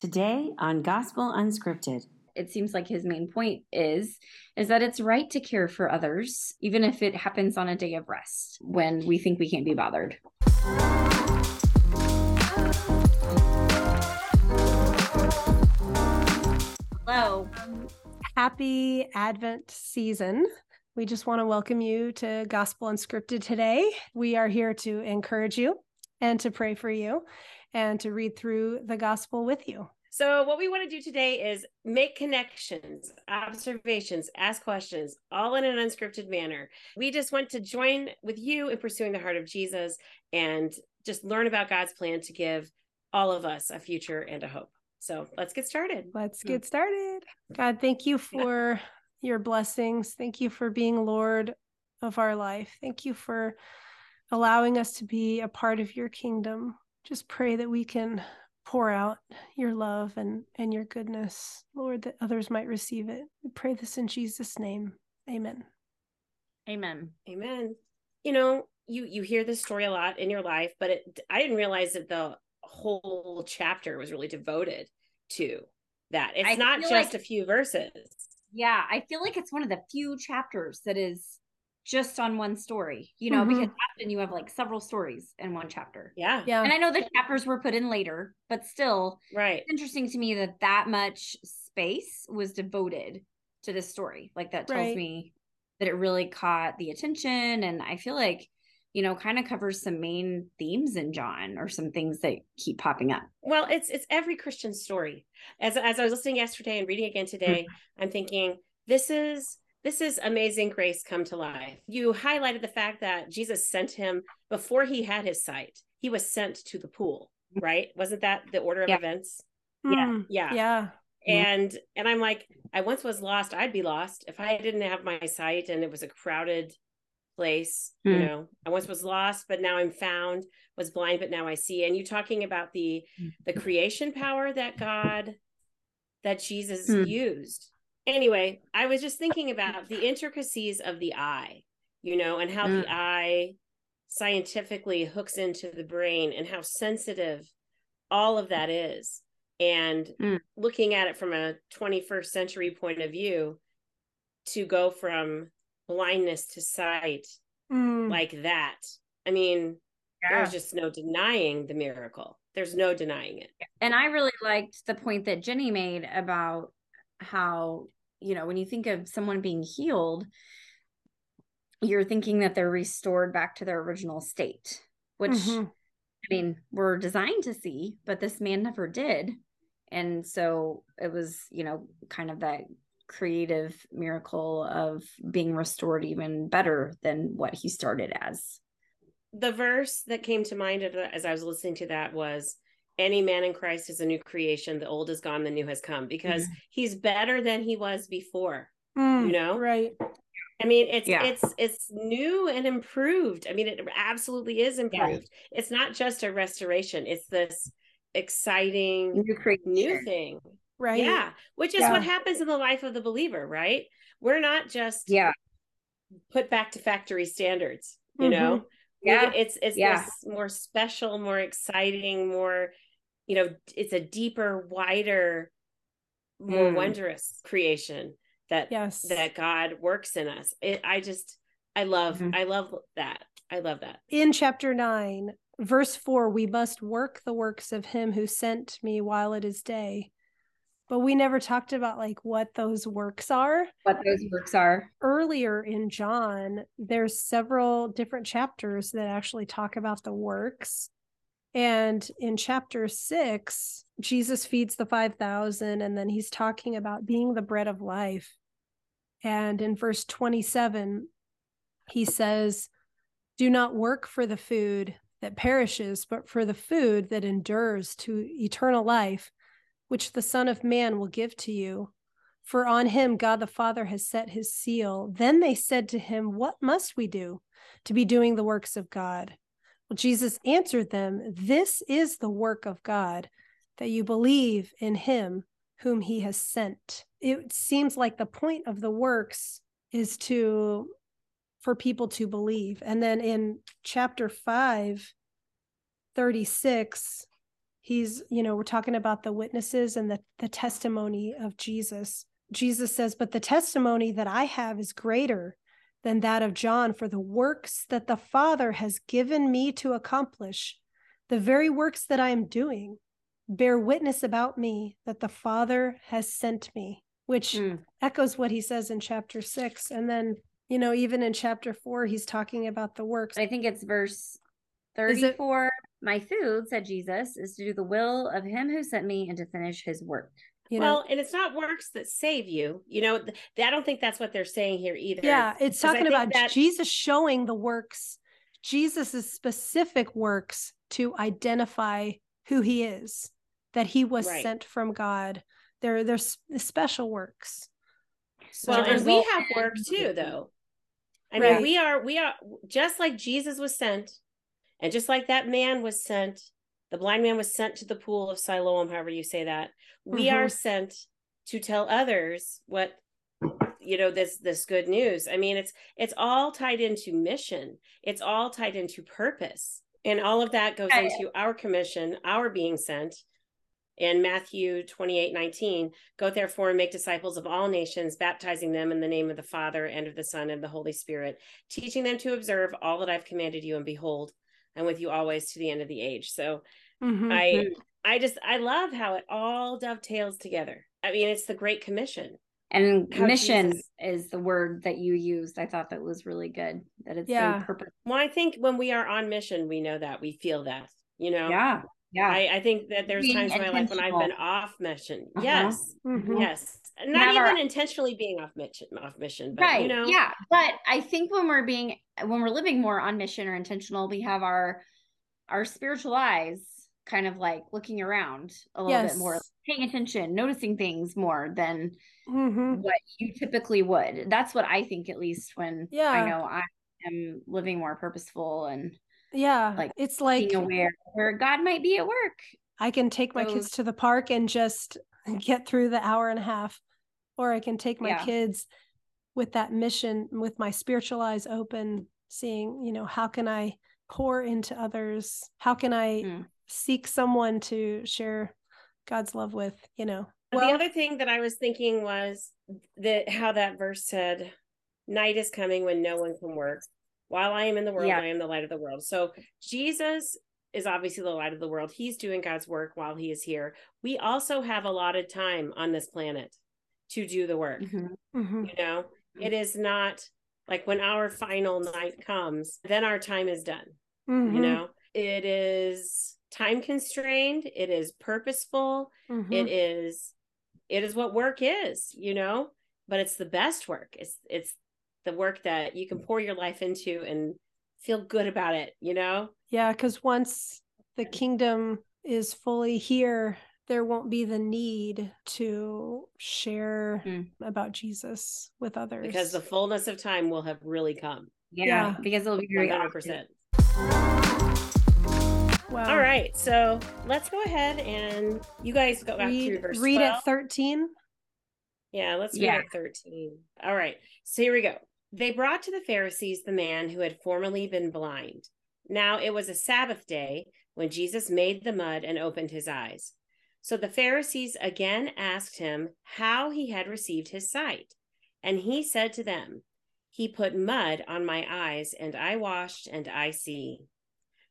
Today on Gospel Unscripted. It seems like his main point is is that it's right to care for others even if it happens on a day of rest when we think we can't be bothered. Hello. Happy Advent season. We just want to welcome you to Gospel Unscripted today. We are here to encourage you and to pray for you and to read through the gospel with you. So, what we want to do today is make connections, observations, ask questions, all in an unscripted manner. We just want to join with you in pursuing the heart of Jesus and just learn about God's plan to give all of us a future and a hope. So, let's get started. Let's hmm. get started. God, thank you for your blessings. Thank you for being Lord of our life. Thank you for allowing us to be a part of your kingdom just pray that we can pour out your love and and your goodness lord that others might receive it. We pray this in jesus name. Amen. Amen. Amen. You know you you hear this story a lot in your life but it i didn't realize that the whole chapter was really devoted to that. It's I not just like, a few verses. Yeah i feel like it's one of the few chapters that is just on one story, you know, mm-hmm. because often you have like several stories in one chapter. Yeah. Yeah. And I know the chapters were put in later, but still, right. It's interesting to me that that much space was devoted to this story. Like that tells right. me that it really caught the attention. And I feel like, you know, kind of covers some main themes in John or some things that keep popping up. Well, it's it's every Christian story. As as I was listening yesterday and reading again today, mm-hmm. I'm thinking this is this is amazing grace come to life. You highlighted the fact that Jesus sent him before he had his sight. He was sent to the pool, right? Wasn't that the order of yeah. events? Mm, yeah. Yeah. Yeah. And and I'm like, I once was lost, I'd be lost if I didn't have my sight and it was a crowded place. Mm. You hmm. know, I once was lost, but now I'm found, was blind, but now I see. And you talking about the the creation power that God that Jesus mm. used anyway, I was just thinking about the intricacies of the eye, you know, and how mm. the eye scientifically hooks into the brain and how sensitive all of that is. And mm. looking at it from a 21st century point of view, to go from blindness to sight mm. like that. I mean, yeah. there's just no denying the miracle. There's no denying it. And I really liked the point that Jenny made about how you know, when you think of someone being healed, you're thinking that they're restored back to their original state, which mm-hmm. I mean, we're designed to see, but this man never did. And so it was, you know, kind of that creative miracle of being restored even better than what he started as. The verse that came to mind as I was listening to that was any man in Christ is a new creation. The old is gone, the new has come because mm. he's better than he was before. Mm, you know? Right. I mean, it's yeah. it's it's new and improved. I mean, it absolutely is improved. Yeah. It's not just a restoration. It's this exciting new, new thing. Right. Yeah. Which is yeah. what happens in the life of the believer, right? We're not just yeah put back to factory standards, you mm-hmm. know? Yeah. It's it's yeah. this more special, more exciting, more you know it's a deeper wider more mm. wondrous creation that yes. that god works in us. It, i just i love mm-hmm. i love that. I love that. In chapter 9 verse 4 we must work the works of him who sent me while it is day. But we never talked about like what those works are. What those works are. Earlier in john there's several different chapters that actually talk about the works and in chapter six, Jesus feeds the 5,000, and then he's talking about being the bread of life. And in verse 27, he says, Do not work for the food that perishes, but for the food that endures to eternal life, which the Son of Man will give to you. For on him God the Father has set his seal. Then they said to him, What must we do to be doing the works of God? Jesus answered them, This is the work of God, that you believe in him whom he has sent. It seems like the point of the works is to for people to believe. And then in chapter 5, 36, he's you know we're talking about the witnesses and the the testimony of jesus jesus says but the testimony that i have is greater than that of john for the works that the father has given me to accomplish the very works that i am doing bear witness about me that the father has sent me which Mm. echoes what he says in chapter 6 and then you know even in chapter 4 he's talking about the works I think it's verse Is it- 34. My food, said Jesus, is to do the will of him who sent me and to finish his work. You know well, and it's not works that save you. You know, I don't think that's what they're saying here either. Yeah, it's talking about that- Jesus showing the works, Jesus's specific works to identify who he is, that he was Right. sent from God. They're they're special works. So Well, and we have work too, though. I Right. mean, we are we are just like Jesus was sent, and just like that man was sent, the blind man was sent to the pool of Siloam, however you say that. We are Mhm. sent to tell others what you know this this good news. I mean, it's it's all tied into mission. It's all tied into purpose. And all of that goes into our commission, our being sent. In Matthew 28 19, go therefore and make disciples of all nations, baptizing them in the name of the Father and of the Son and the Holy Spirit, teaching them to observe all that I've commanded you, and behold, I'm with you always to the end of the age. So Mhm. I I just I love how it all dovetails together. I mean, it's the Great Commission. And How mission Jesus- is the word that you used. I thought that was really good. That it's Yeah. very purpose. Well, I think when we are on mission, we know that we feel that, you know. Yeah. Yeah. I, I think that there's Being times in my life when I've been off mission. Uh-huh. Yes. Mhm. Yes. Not our- even intentionally being off mission off mission, but right you know. yeah but i think when we're being when we're living more on mission or intentional we have our our spiritual eyes kind of like looking around a little bit more paying attention noticing things more than Mhm. what you typically would that's what i think at least when Yeah. i know i am living more purposeful and Yeah, like, it's like being aware where god might be at work I can take my kids to the park and just get through the hour and a half, or I can take my Yeah. kids with that mission, with my spiritual eyes open, seeing, you know, how can I pour into others? How can I Mm. seek someone to share God's love with, you know? the other thing that I was thinking was that how that verse said, "Night is coming when no one can work. While I am in the world, Yeah. I am the light of the world." So Jesus is obviously the light of the world. He's doing God's work while he is here. We also have a lot of time on this planet to do the work. Mhm. Mhm. You know, it is not like when our final night comes, then our time is done you Mhm. know it is time constrained it is purposeful Mhm. it is it is what work is you know but it's the best work it's it's the work that you can pour your life into and feel good about it you know Yeah, because once the kingdom is fully here, there won't be the need to share Mm. about Jesus with others. because the fullness of time will have really come yeah, Yeah. because it'll be very 100% wow. all right so let's go ahead and you guys go back read, to verse read 12. at 13. Yeah, let's read Yeah. at 13. All right. So here we go. They brought to the Pharisees the man who had formerly been blind. Now it was a Sabbath day when Jesus made the mud and opened his eyes. So the Pharisees again asked him how he had received his sight. And he said to them, He put mud on my eyes, and I washed, and I see.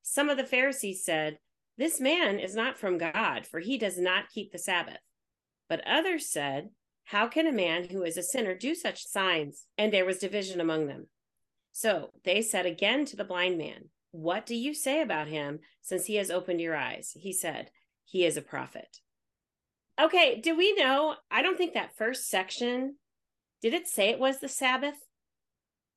Some of the Pharisees said, This man is not from God, for he does not keep the Sabbath. But others said, how can a man who is a sinner do such signs? And there was division among them. So they said again to the blind man, What do you say about him since he has opened your eyes? He said, He is a prophet. Okay, do we know? I don't think that first section, did it say it was the Sabbath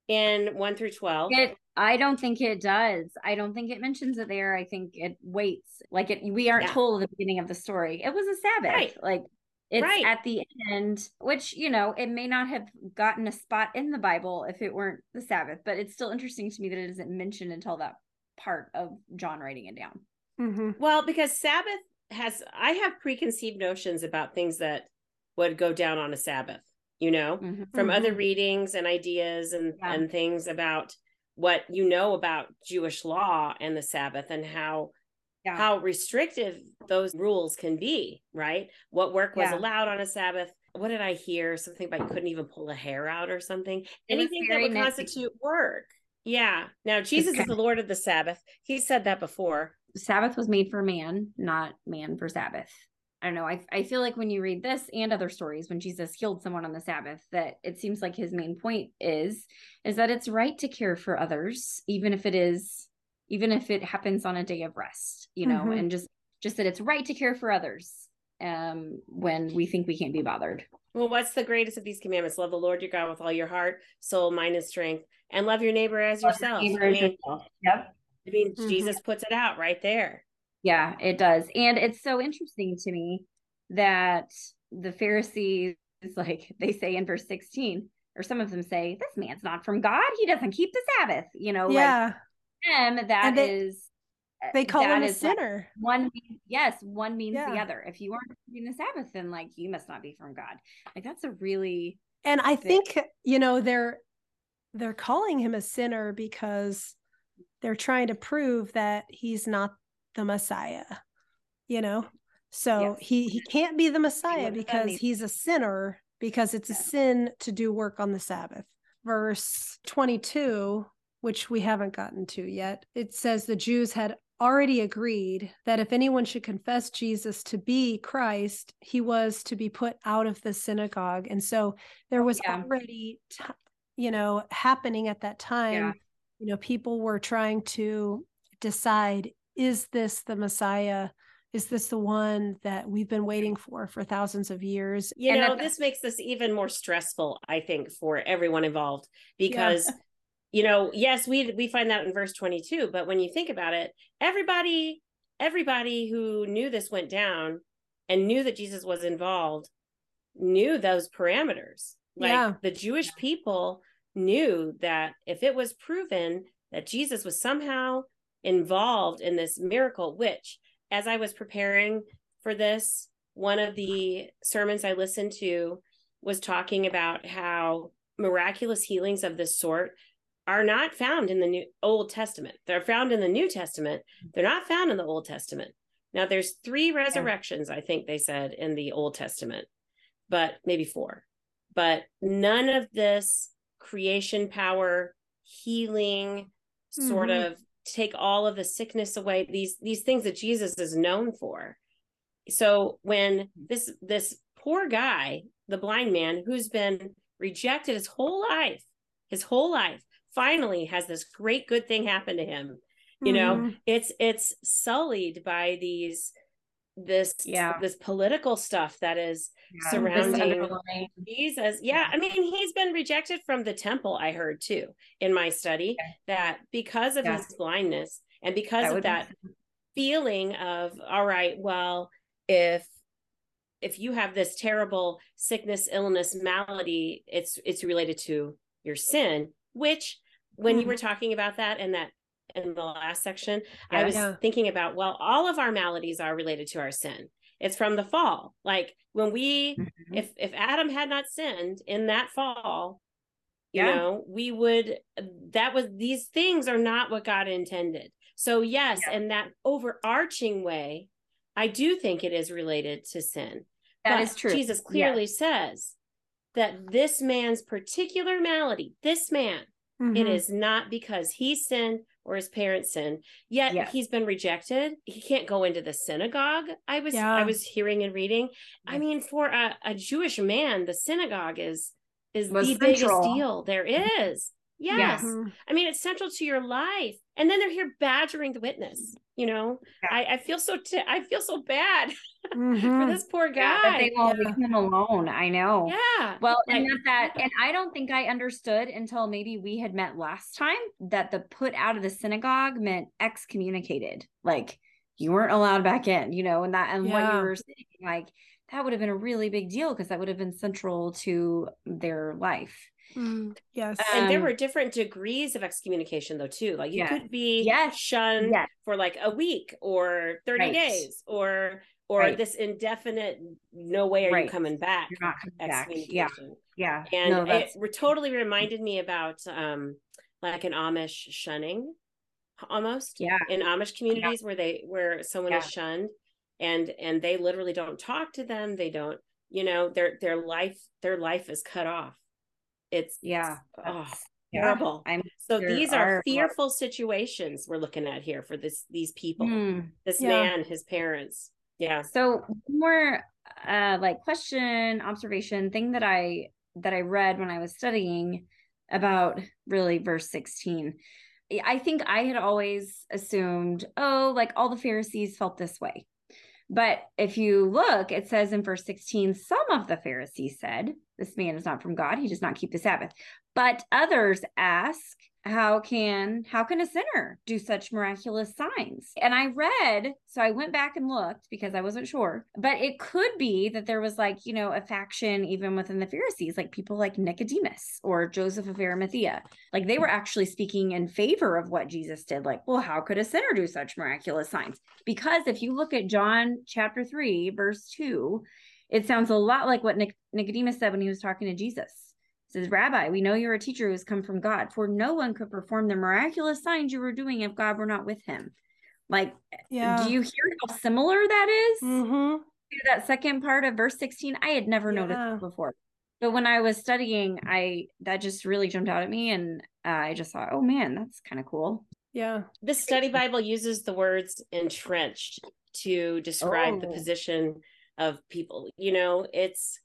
in 1 through 12? It, I don't think it does. I don't think it mentions it there. I think it waits. Like it, we aren't Yeah. told at the beginning of the story. It was a Sabbath. Right. Like it's Right. at the end, which you know, it may not have gotten a spot in the Bible if it weren't the Sabbath. But it's still interesting to me that it isn't mentioned until that part of John writing it down. Mhm. Well, because Sabbath has, I have preconceived notions about things that would go down on a Sabbath, you know? Mhm. from other Mhm. readings and ideas and Yeah. and things about what you know about Jewish law and the Sabbath and how Yeah. how restrictive those rules can be, right? What work was Yeah. allowed on a Sabbath. What did I hear? Something about you couldn't even pull a hair out or something. Anything that would nitpicky. constitute work. Yeah. Now Jesus is the Lord of the Sabbath. He said that before. Sabbath was made for man, not man for Sabbath. I don't know. I I feel like when you read this and other stories, when Jesus healed someone on the Sabbath, that it seems like his main point is is that it's right to care for others, even if it is, even if it happens on a day of rest, you know, Mhm. and just just that it's right to care for others um when we think we can't be bothered. Well, what's the greatest of these commandments? Love the Lord your God with all your heart, soul, mind, and strength, and love your neighbor as yourself. Neighbor I as mean, yourself. Yep. I mean, Mhm. Jesus puts it out right there. Yeah, it does. And it's so interesting to me that the Pharisees, like they say in verse 16, or some of them say, This man's not from God. He doesn't keep the Sabbath. You know, yeah. like them, that they- is uh, they call that him a is like sinner. one yes, one means the other. If you aren't keeping the Sabbath, then like you must not be from God. Like that's a really and i think you know they're they're calling him a sinner because they're trying to prove that he's not the messiah you know so Yes. he he can't be the messiah that because he's a sinner because it's a sin to do work on the sabbath verse 22 which we haven't gotten to yet it says the jews had already agreed that if anyone should confess Jesus to be Christ, he was to be put out of the synagogue. And so there was Yeah. already, t- you know, happening at that time. Yeah. You know, people were trying to decide is this the Messiah? Is this the one that we've been waiting for for thousands of years? You And know, that- this makes this even more stressful, I think, for everyone involved because you know, yes, we we find that in verse 22, but when you think about it, everybody everybody who knew this went down and knew that Jesus was involved knew those parameters. Like Yeah. the Jewish people knew that if it was proven that Jesus was somehow involved in this miracle, which as I was preparing for this, one of the sermons I listened to was talking about how miraculous healings of this sort are not found in the new Old Testament. They're found in the New Testament. They're not found in the Old Testament. Now there's three resurrections, I think they said in the Old Testament, but maybe four. But none of this creation power, healing, sort Mhm. of take all of the sickness away, these these things that Jesus is known for. So when this this poor guy, the blind man who's been rejected his whole life, his whole life, finally has this great good thing happen to him you know Mhm. it's it's sullied by these this Yeah. this political stuff that is yeah, Surrounding- jesus yeah i mean he's been rejected from the temple i heard too in my study Okay. that because of Yeah. his blindness and because that of that sense. feeling of all right well if if you have this terrible sickness illness malady it's it's related to your sin which when you were talking about that in that in the last section i was Yeah. thinking about well all of our maladies are related to our sin it's from the fall like when we Mhm. if if adam had not sinned in that fall you Yeah. know we would that was these things are not what god intended so yes Yeah. in that overarching way i do think it is related to sin That But is true. jesus Yeah. clearly says that this man's particular malady this man it Mhm. is not because he sinned or his parents sinned. Yet Yes. he's been rejected. He can't go into the synagogue i was i was hearing and reading. I mean for a, a jewish man the synagogue is is the central. biggest deal. There is. Yes. I mean it's central to your life. And then they're here badgering the witness you know Yeah. I, I feel so t- i feel so bad for Mhm. this poor Yeah, guy they won't Yeah. leave him alone. I know. yeah Well, and Like- that, that, and I don't think I understood until maybe we had met last time that the put out of the synagogue meant excommunicated. Like you weren't allowed back in, you know, and that, and what you were saying, like that would have been a really big deal because that would have been central to their life. Mm, yes. and there Um, were different degrees of excommunication though too like you Yeah. could be Yes. shunned Yes. for like a week or 30 Right. days or or Right. this indefinite no way are Right. you coming back You're not coming back. Yeah. Yeah. and no, it that's totally reminded me about um like an amish shunning almost. Yeah. In Amish communities where they where someone Yeah. is shunned and and they literally don't talk to them. They don't, you know, their their life their life is cut off. It's Yeah. oh, That's- yeah. I'm So there these are are- fearful situations we're looking at here for this these people. Hmm. This Yeah. man, his parents. Yeah. So more uh like question, observation, thing that I that I read when I was studying about really verse 16. I think I had always assumed, oh, like all the Pharisees felt this way. But if you look, it says in verse 16, some of the Pharisees said, This man is not from God, he does not keep the Sabbath. But others ask, How can how can a sinner do such miraculous signs? And I read, so I went back and looked because I wasn't sure, but it could be that there was like, you know, a faction even within the Pharisees, like people like Nicodemus or Joseph of Arimathea. Like they were actually speaking in favor of what Jesus did. Like, well, how could a sinner do such miraculous signs? Because if you look at John chapter 3, verse 2, it sounds a lot like what Nic- Nicodemus said when he was talking to Jesus. It says, Rabbi, we know you're a teacher who has come from God, for no one could perform the miraculous signs you were doing if God were not with him. Like, Yeah. do you hear how similar that is? mm-hmm. that second part of verse 16 i had never noticed Yeah. that before but when i was studying i that just really jumped out at me and uh, i just thought oh man that's kind of cool Yeah. The study Bible uses the words entrenched to describe the Oh. position of people. You know, it's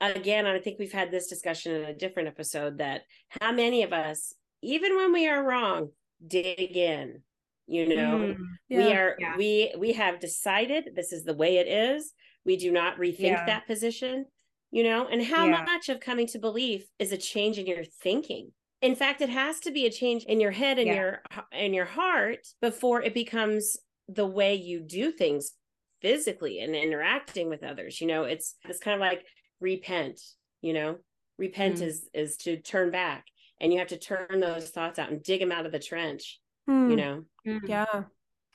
again, I think we've had this discussion in a different episode that how many of us, even when we are wrong, dig in. You know, Mm, Yeah. we are Yeah. we we have decided this is the way it is. We do not rethink Yeah. that position. You know, and how much of coming to belief is a change in your thinking in fact it has to be a change in your head and your in your heart before it becomes the way you do things physically and interacting with others you know it's it's kind of like repent you know repent Mm. is is to turn back and you have to turn those thoughts out and dig them out of the trench Hmm. you know mm. Yeah.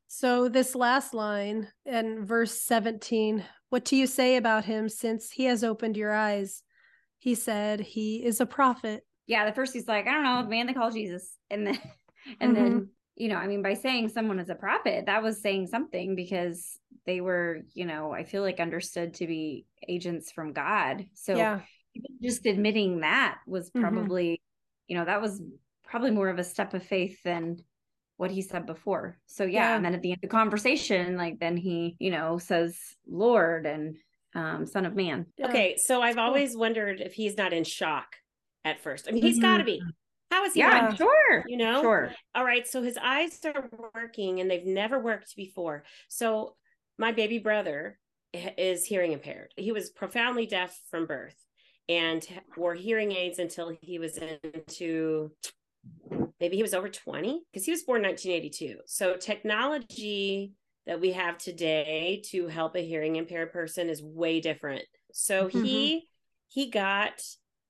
So this last line in verse 17, what do you say about him since he has opened your eyes? He said he is a prophet. yeah the first he's like i don't know man they call jesus and then and then you know i mean by saying someone is a prophet that was saying something because they were you know i feel like understood to be agents from god so yeah. just admitting that was Mhm. probably you know that was probably more of a step of faith than what he said before so yeah, Yeah. and then at the end of the conversation like then he you know says lord and um son of man yeah. okay so i've cool. always wondered if he's not in shock at first i mean he's got to be how is he yeah not sure you know sure all right so his eyes are working and they've never worked before so my baby brother is hearing impaired. He was profoundly deaf from birth and wore hearing aids until he was into maybe he was over 20 because he was born 1982 so technology that we have today to help a hearing impaired person is way different. So he mm-hmm. he got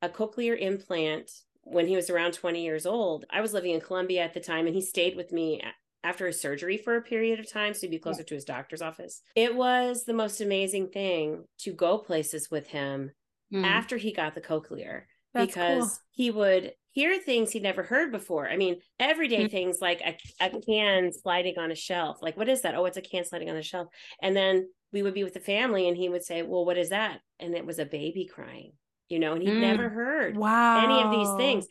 a cochlear implant when he was around 20 years old. I was living in Columbia at the time, and he stayed with me after his surgery for a period of time so he'd be closer to his doctor's office. It was the most amazing thing to go places with him Mm. after he got the cochlear That's because cool. he would hear things he'd never heard before. I mean, everyday Mhm. things like a, a can sliding on a shelf. Like, what is that? Oh, it's a can sliding on a shelf. And then we would be with the family and he would say, Well, what is that? And it was a baby crying, you know, and he'd Mm. never heard Wow. any of these things.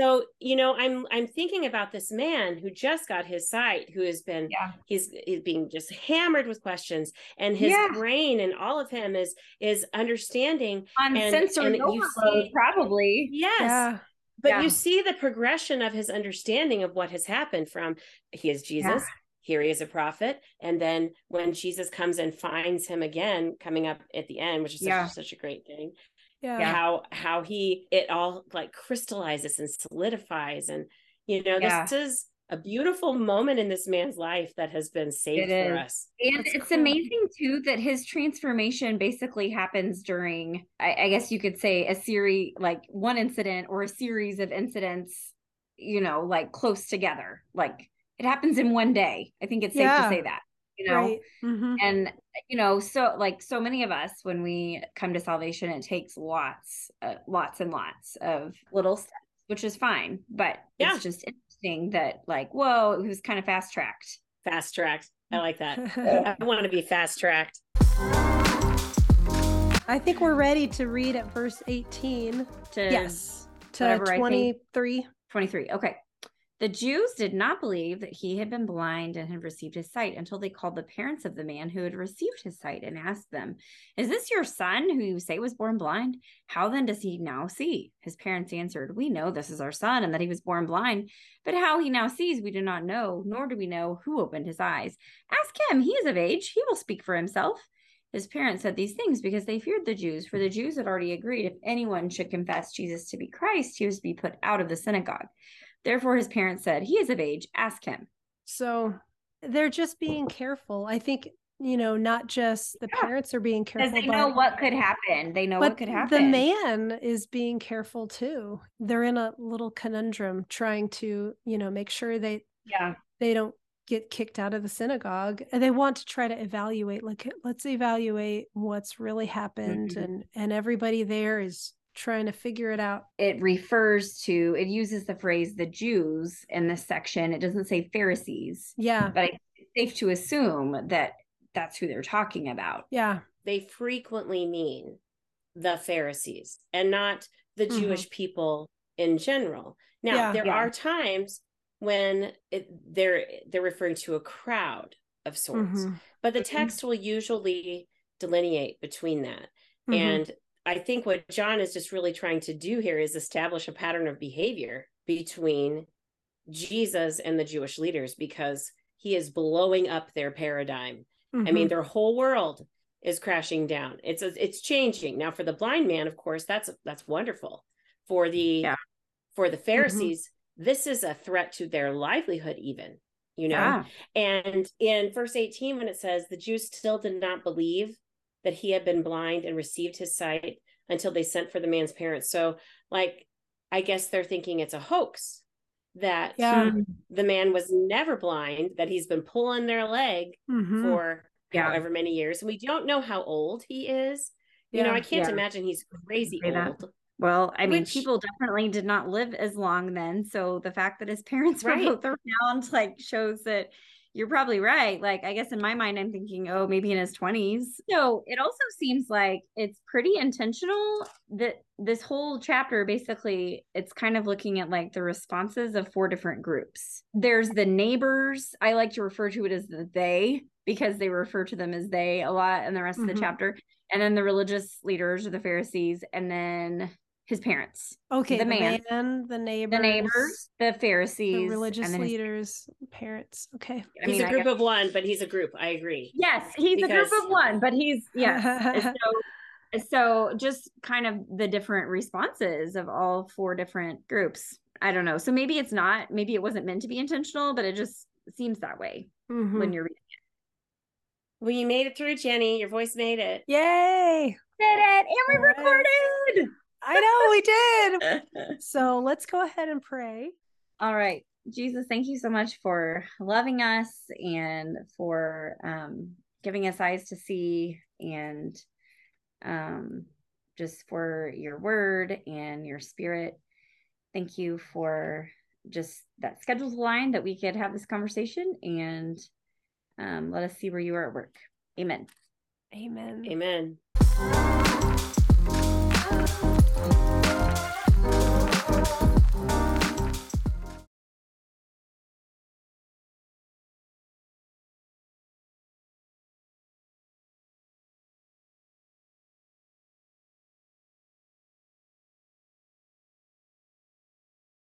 So, you know, I'm I'm thinking about this man who just got his sight, who has been yeah he's he's being just hammered with questions, and his Yeah. brain and all of him is is understanding. on And- sensory and you overload, see- probably Yes. Yeah. But you see the progression of his understanding of what has happened from he is Jesus, here he is a prophet, and then when Jesus comes and finds him again, coming up at the end, which is such, such a great thing Yeah. how how he it all like crystallizes and solidifies and you know Yeah. this is a beautiful moment in this man's life that has been saved It for is. us And That's it's cool. amazing too that his transformation basically happens during, I, I guess you could say, a series like one incident or a series of incidents, you know, like close together. Like it happens in one day. I think it's safe Yeah. to say that, you know. Right. Mhm. And you know, so like so many of us, when we come to salvation, it takes lots, uh, lots and lots of little steps, which is fine. But Yeah. it's just interesting interesting that like, whoa, it was kind of fast tracked. Fast tracked. I like that. I want to be fast tracked. I think we're ready to read at verse 18. To Yes. To whatever I think. 23. 23. Okay. The Jews did not believe that he had been blind and had received his sight until they called the parents of the man who had received his sight and asked them, Is this your son who you say was born blind? How then does he now see? His parents answered, We know this is our son and that he was born blind, but how he now sees we do not know, nor do we know who opened his eyes. Ask him, he is of age, he will speak for himself. His parents said these things because they feared the Jews, for the Jews had already agreed if anyone should confess Jesus to be Christ, he was to be put out of the synagogue. Therefore, his parents said, He is of age, ask him. So they're just being careful. I think, you know, not just the Yeah. parents are being careful. Because they know but, what could happen. They know what could happen. the man is being careful too. They're in a little conundrum trying to, you know, make sure they Yeah. they don't get kicked out of the synagogue and they want to try to evaluate like let's evaluate what's really happened Mhm. and and everybody there is trying to figure it out It refers to, it uses the phrase the Jews in this section. It doesn't say Pharisees, yeah but it's safe to assume that that's who they're talking about. yeah They frequently mean the Pharisees and not the Mhm. Jewish people in general. Now, Yeah. there Yeah. are times when it, they're they're referring to a crowd of sorts, Mhm. but the Mhm. text will usually delineate between that. Mhm. And I think what John is just really trying to do here is establish a pattern of behavior between Jesus and the Jewish leaders because he is blowing up their paradigm. I Mhm. mean, their whole world is crashing down. It's it's changing. Now for the blind man, of course, that's that's wonderful. For the Yeah. for the Pharisees, this is a threat to their livelihood even, you know. Yeah. And in verse 18, when it says, the Jews still did not believe that he had been blind and received his sight until they sent for the man's parents. So, like, I guess they're thinking it's a hoax that Yeah. the man was never blind, that he's been pulling their leg Mhm. for Yeah. however many years. And we don't know how old he is. You know, I can't imagine he's crazy Say that. old. Well, I mean, Which- people definitely did not live as long then. So the fact that his parents Right. were both around like shows that you're probably right. Like, I guess in my mind, I'm thinking, oh, maybe in his 20s. So it also seems like it's pretty intentional that this whole chapter basically it's kind of looking at like the responses of four different groups. There's the neighbors. I like to refer to it as the they because they refer to them as they a lot in the rest of Mhm. the chapter. And then the religious leaders or the Pharisees, and then his parents, okay the the, man, man, the neighbors the neighbors, the Pharisees, the and religious then his- leaders parents okay I he's mean, a I group guess- of one, but he's a group. I agree. Yes, he's a group of one, but he's yes. so, so just kind of the different responses of all four different groups. I don't know. So maybe it's not. Maybe it wasn't meant to be intentional, but it just seems that way Mhm. when you're reading. it. Well, you made it through, Jenny. Your voice made it. yay Did it, and we All right. recorded. I know we did so let's go ahead and pray All right. Jesus, thank you so much for loving us and for um, giving us eyes to see and um, just for your word and your spirit. Thank you for just that schedules line that we could have this conversation and um, let us see where you are at work. Amen. amen Amen.